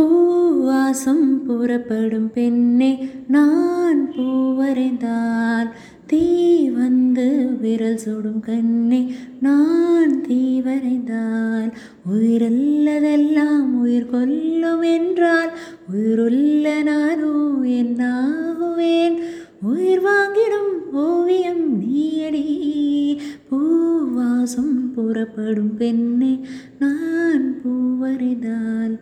பூவாசம் புறப்படும் பெண்ணே நான் பூவரைந்தால் தீ வந்து விரல் சுடும் கண்ணே நான் தீ வரைந்தால் உயிரல்லதெல்லாம் உயிர் கொல்லும் என்றால் உயிருள்ள நானோ என்னாகுவேன் உயிர் வாங்கிடும் ஓவியம் நீயடி பூவாசம் புறப்படும் பெண்ணே நான் பூவரைந்தால்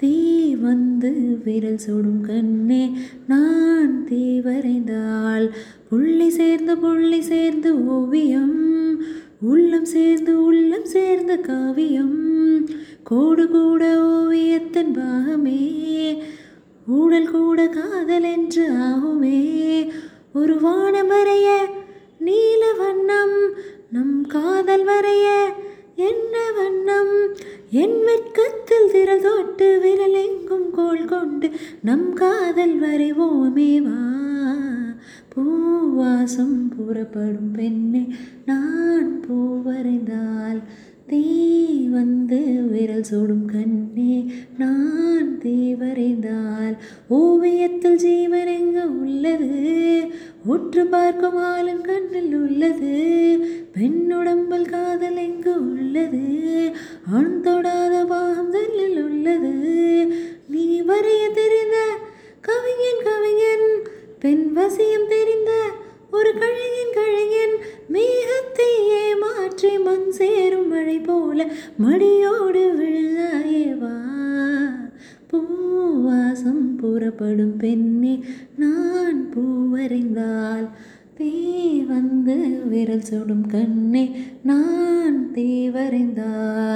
தீ வந்து விரல் சுடும் கண்ணே நான் தீ வரைந்தால் புள்ளி சேர்ந்து புள்ளி சேர்ந்து ஓவியம் உள்ளம் சேர்ந்து உள்ளம் சேர்ந்து காவியம். கோடு கூட ஓவியத்தின் பாகமே ஊடல் கூட காதல் என்று ஆகுமே. ஒரு வானம் வரைய நீல வண்ணம் நம் காதல் வரைய என்ன வண்ணம்? என் வெட்கத்தில் விரல் தொட்டு விரலெங்கும் கோல் கொண்டு நம் காதல் வரைவோமே வா. பூவாசம் புறப்படும் பெண்ணே நான் பூ வரைந்தால் தீ வந்து விரல் சூடும் கண்ணே நான் தீ வரைந்தால் ஓவியத்தில் ஜீவன் எங்கு உள்ளது? உற்று பார்க்கும் ஆளும் கண்ணில் உள்ளது பெண்ணுடம்பில் காதல் எங்கு உள்ளது? ஆண் தொடாத கவிஞன் கவிஞன். பெண் வசியம் தெரிந்த ஒரு கழைஞன் கழைஞன் மேகத்தையே மாற்றி மண் சேரும் மழை போல மடியோடு விழுந்தாயே பூவாசம் புறப்படும் பெண்ணே நான் பூவறிந்தால் தீ வந்து விரல் சுடும் கண்ணே நான் தீவறிந்தால்